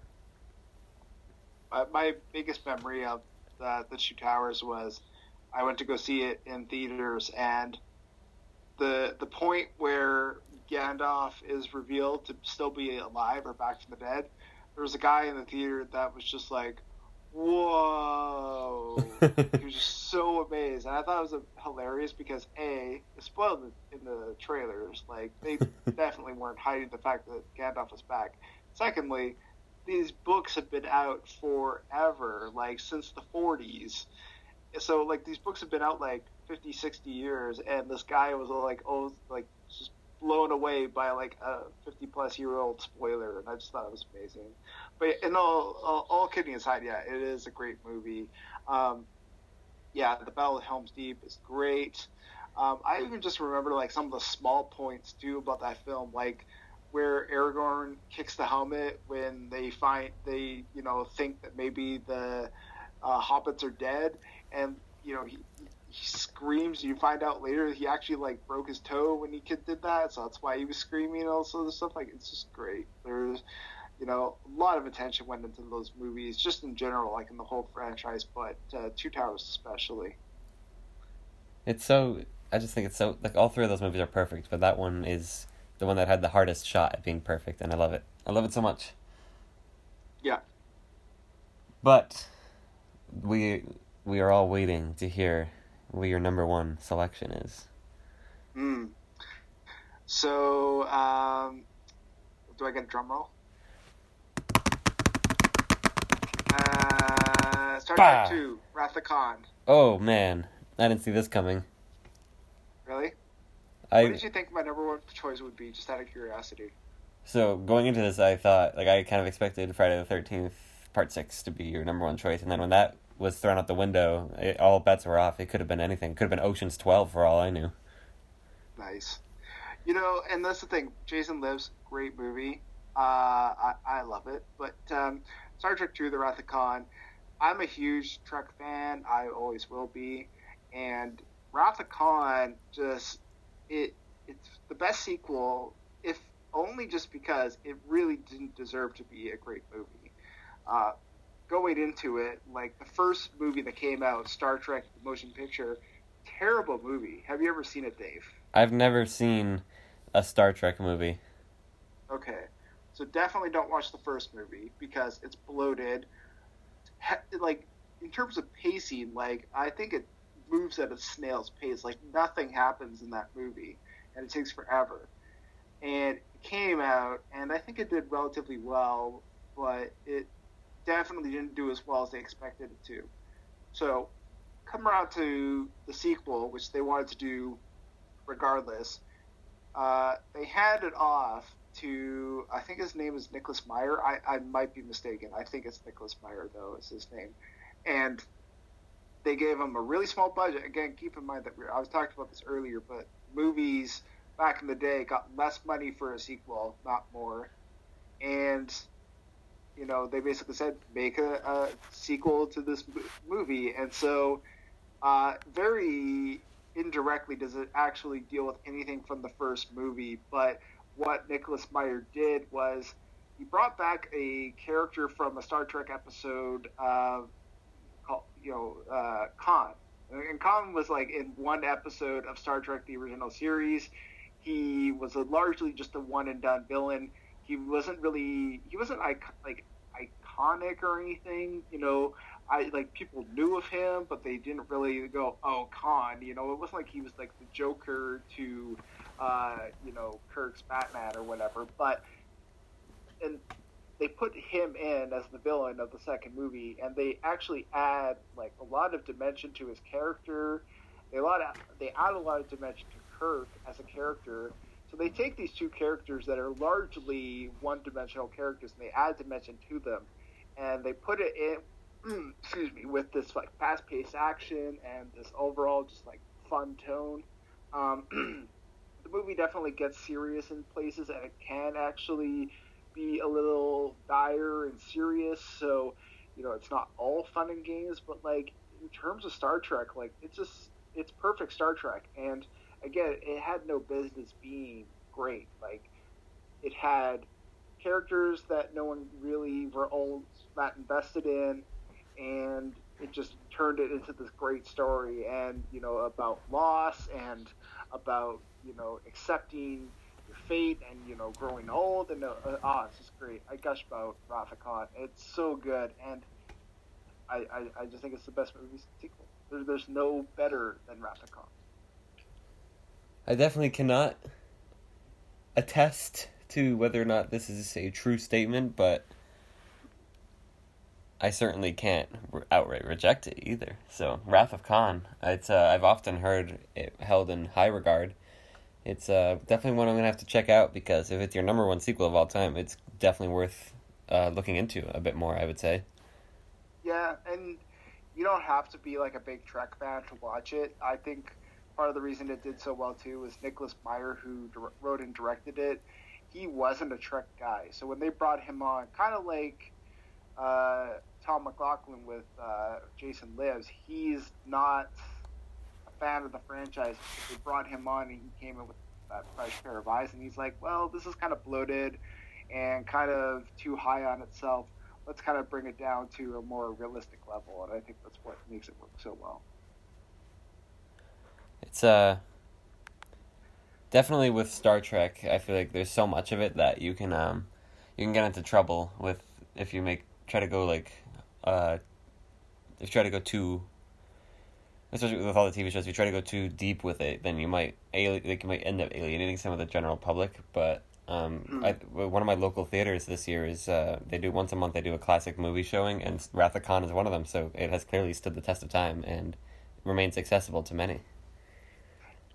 uh, my biggest memory of the, the Two Towers was I went to go see it in theaters, and the the point where Gandalf is revealed to still be alive or back from the dead, there was a guy in the theater that was just like, "Whoa!" *laughs* he was just so amazed, and I thought it was a, hilarious because a it spoiled in the trailers. Like they *laughs* definitely weren't hiding the fact that Gandalf was back. Secondly, these books have been out forever, like since the 40s. So like these books have been out like 50, 60 years, and this guy was like oh like just blown away by like a 50 plus year old spoiler, and I just thought it was amazing. But in all, all, all kidding aside, yeah, it is a great movie. Um, yeah, the Battle of Helm's Deep is great. Um, I even just remember like some of the small points too about that film, like where Aragorn kicks the helmet when they find they you know think that maybe the uh, hobbits are dead, and you know he, he screams. You find out later he actually like broke his toe when he did that, so that's why he was screaming and all this other stuff. Like it's just great. There's you know a lot of attention went into those movies, just in general, like in the whole franchise, but uh, Two Towers especially. It's so. I just think it's so like all three of those movies are perfect, but that one is the one that had the hardest shot at being perfect, and I love it. I love it so much. Yeah. But we we are all waiting to hear what your number one selection is. Hmm. So, um, do I get a drum roll? Uh, Star Trek Two, Wrath of Khan. Oh man, I didn't see this coming. Really? I, what did you think my number one choice would be, just out of curiosity? So going into this, I thought like I kind of expected Friday the Thirteenth Part Six to be your number one choice, and then when that was thrown out the window, it, all bets were off. It could have been anything. It could have been Ocean's Twelve for all I knew. Nice. You know, and that's the thing. Jason Lives, great movie. Uh, I, I love it. But um, Star Trek II: The Wrath of Khan. I'm a huge Trek fan. I always will be. And Wrath of Khan just it it's the best sequel, if only just because it really didn't deserve to be a great movie. Uh, going into it, like the first movie that came out, Star Trek the Motion Picture, terrible movie. Have you ever seen it, Dave? I've never seen a Star Trek movie. Okay, so definitely don't watch the first movie because it's bloated. Like in terms of pacing, like I think it moves at a snail's pace. Like nothing happens in that movie, and it takes forever. And it came out, and I think it did relatively well, but it definitely didn't do as well as they expected it to. So, come around to the sequel, which they wanted to do regardless. Uh, they handed off to I think his name is Nicholas Meyer. I, I might be mistaken. I think it's Nicholas Meyer though is his name, and they gave them a really small budget. Again, keep in mind that I was talking about this earlier, but movies back in the day got less money for a sequel, not more. And you know, they basically said make a, a sequel to this movie, and so uh, very indirectly does it actually deal with anything from the first movie. But what Nicholas Meyer did was he brought back a character from a Star Trek episode uh, you know, uh, Khan. And Khan was like in one episode of Star Trek: The Original Series. He was a largely just a one and done villain. He wasn't really he wasn't like iconic or anything. You know, I like people knew of him, but they didn't really go, "Oh, Khan." You know, it wasn't like he was like the Joker to, uh, you know, Kirk's Batman or whatever. But and they put him in as the villain of the second movie, and they actually add like a lot of dimension to his character. They a lot of, they add a lot of dimension to Kirk as a character. So they take these two characters that are largely one-dimensional characters, and they add dimension to them, and they put it in. *clears throat* excuse me, with this like fast-paced action and this overall just like fun tone. Um, *clears throat* the movie definitely gets serious in places, and it can actually be a little dire and serious. So, you know, it's not all fun and games, but like in terms of Star Trek, like it's just it's perfect Star Trek. And again, it had no business being great. Like it had characters that no one really were all that invested in, and it just turned it into this great story and you know about loss and about you know accepting fate and you know growing old and uh, ah, it's just great. I gush about of Khan. It's so good, and I, I, I just think it's the best movie sequel. There, there's no better than of Khan. I definitely cannot attest to whether or not this is a true statement, but I certainly can't outright reject it either. So, Wrath of Khan, it's uh, I've often heard it held in high regard it's uh, definitely one I'm gonna have to check out because if it's your number one sequel of all time, it's definitely worth uh, looking into a bit more. I would say. Yeah, and you don't have to be like a big Trek fan to watch it. I think part of the reason it did so well too was Nicholas Meyer, who wrote and directed it. He wasn't a Trek guy, so when they brought him on, kind of like uh, Tom McLoughlin with uh, Jason Lives, he's not fan of the franchise. They brought him on, and he came in with that fresh pair of eyes, and he's like, "Well, this is kind of bloated and kind of too high on itself. Let's kind of bring it down to a more realistic level." And I think that's what makes it work so well. It's uh definitely with Star Trek. I feel like there's so much of it that you can um you can get into trouble with if you make try to go like uh if you try to go too especially with all the TV shows, if you try to go too deep with it, then you might ali- like you might end up alienating some of the general public. But um, mm. I, one of my local theaters this year is uh, they do once a month they do a classic movie showing, and Wrath of Khan is one of them. So it has clearly stood the test of time and remains accessible to many.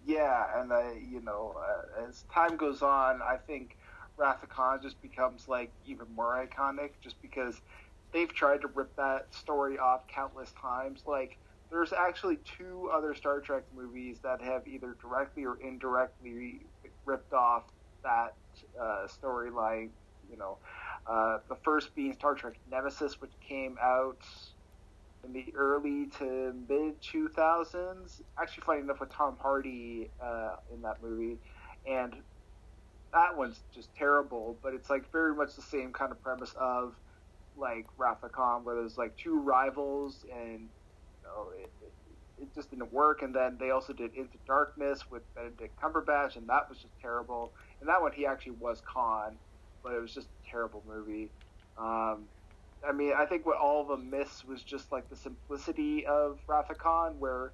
Yeah, and uh, you know, uh, as time goes on, I think Wrath of Khan just becomes like even more iconic, just because they've tried to rip that story off countless times. Like there's actually two other Star Trek movies that have either directly or indirectly ripped off that uh, storyline. You know, uh, the first being Star Trek Nemesis, which came out in the early to mid 2000s. Actually, funny enough, with Tom Hardy uh, in that movie, and that one's just terrible. But it's like very much the same kind of premise of like Khan, where there's like two rivals and know, it, it, it just didn't work. And then they also did Into Darkness with Benedict Cumberbatch, and that was just terrible. And that one, he actually was Khan, but it was just a terrible movie. Um, I mean, I think what all of them missed was just like the simplicity of Wrath of Khan, where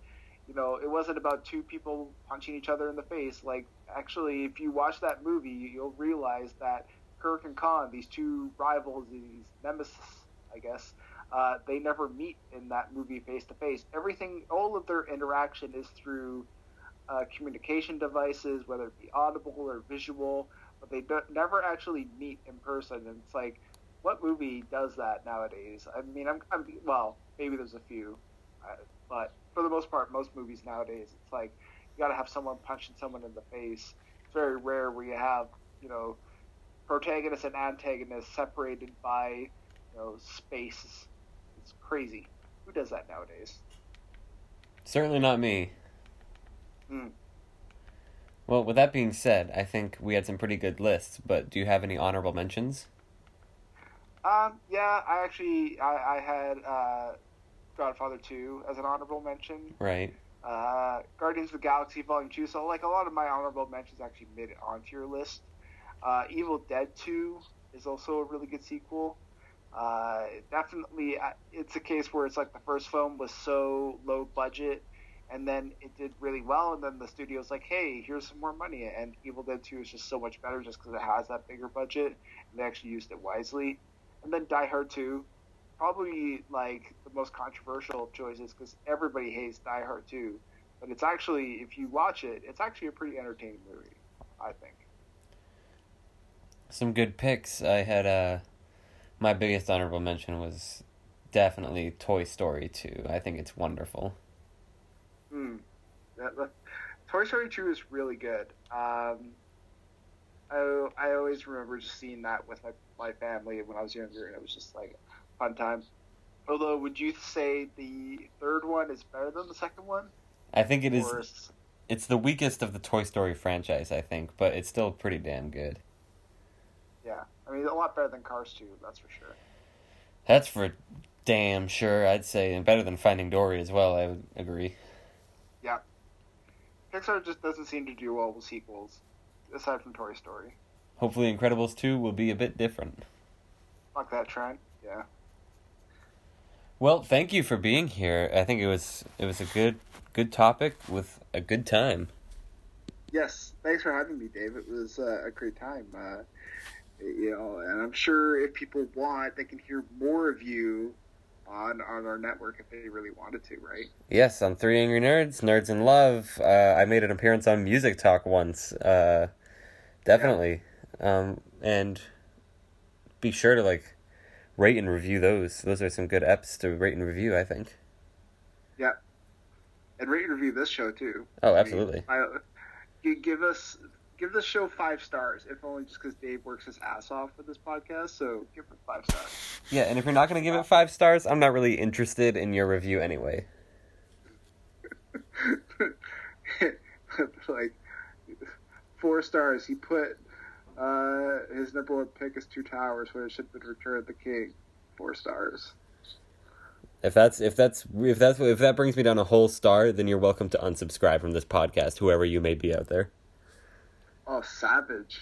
you know it wasn't about two people punching each other in the face. Like, actually, if you watch that movie, you'll realize that Kirk and Khan, these two rivals, these nemesis, I guess, uh, they never meet in that movie face to face. Everything, all of their interaction is through uh, communication devices, whether it be audible or visual, but they never actually meet in person. And it's like, what movie does that nowadays? I mean, I'm, I'm well, maybe there's a few, uh, but for the most part, most movies nowadays, it's like you got to have someone punching someone in the face. It's very rare where you have, you know, protagonist and antagonist separated by, you know, space crazy. Who does that nowadays? Certainly not me. Hmm. Well, with that being said, I think we had some pretty good lists, but do you have any honorable mentions? Um, yeah, I actually I, I had uh, Godfather Two as an honorable mention. Right. Uh, Guardians of the Galaxy Volume Two. So like a lot of my honorable mentions actually made it onto your list. Uh, Evil Dead Two is also a really good sequel. Uh, definitely, uh, it's a case where it's like the first film was so low budget, and then it did really well, and then the studio's like, "Hey, here's some more money," and Evil Dead Two is just so much better just because it has that bigger budget, and they actually used it wisely. And then Die Hard Two, probably like the most controversial choices because everybody hates Die Hard Two, but it's actually, if you watch it, it's actually a pretty entertaining movie, I think. Some good picks. I had uh my biggest honorable mention was definitely Toy Story 2. I think it's wonderful. Hmm. That, that, Toy Story 2 is really good. Um, I, I always remember just seeing that with my, my family when I was younger, and it was just like fun time. Although, would you say the third one is better than the second one? I think it is. Or is- It's the weakest of the Toy Story franchise, I think, but it's still pretty damn good. yeah, I mean, a lot better than Cars 2, that's for sure. That's for damn sure, I'd say, and better than Finding Dory as well, I would agree. Yeah. Pixar just doesn't seem to do well with sequels, aside from Toy Story. Hopefully, Incredibles 2 will be a bit different. Fuck that trend. Yeah. Well, thank you for being here. I think it was it was a good good topic with a good time. Yes, thanks for having me, Dave. It was uh, a great time. Uh, you know, and I'm sure if people want, they can hear more of you on on our network if they really wanted to, right? Yes, on Three Angry Nerds, Nerds in Love. Uh, I made an appearance on Music Talk once. Uh, definitely, um, and be sure to like rate and review those. Those are some good eps to rate and review. I think. Yeah, and rate and review this show too. Oh, I mean, absolutely. I, give us give this show five stars, if only just because Dave works his ass off for this podcast. So give it five stars. Yeah, and if you're not gonna give it five stars, I'm not really interested in your review anyway. *laughs* like four stars. He put uh, his number one pick is Two Towers when it should have been Return of the King. Four stars. If that's if that's if that's if that brings me down a whole star, then you're welcome to unsubscribe from this podcast, whoever you may be out there. Oh, savage!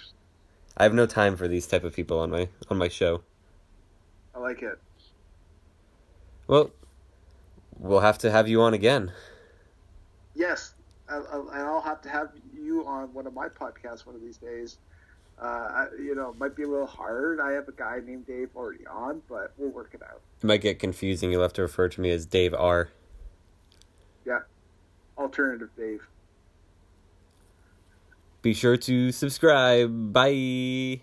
I have no time for these type of people on my on my show. I like it. Well, we'll have to have you on again. Yes, I, I, and I'll have to have you on one of my podcasts one of these days. Uh, I, you know, it might be a little hard. I have a guy named Dave already on, but we'll work it out. It might get confusing. You'll have to refer to me as Dave R. Yeah, alternative Dave. Be sure to subscribe. Bye.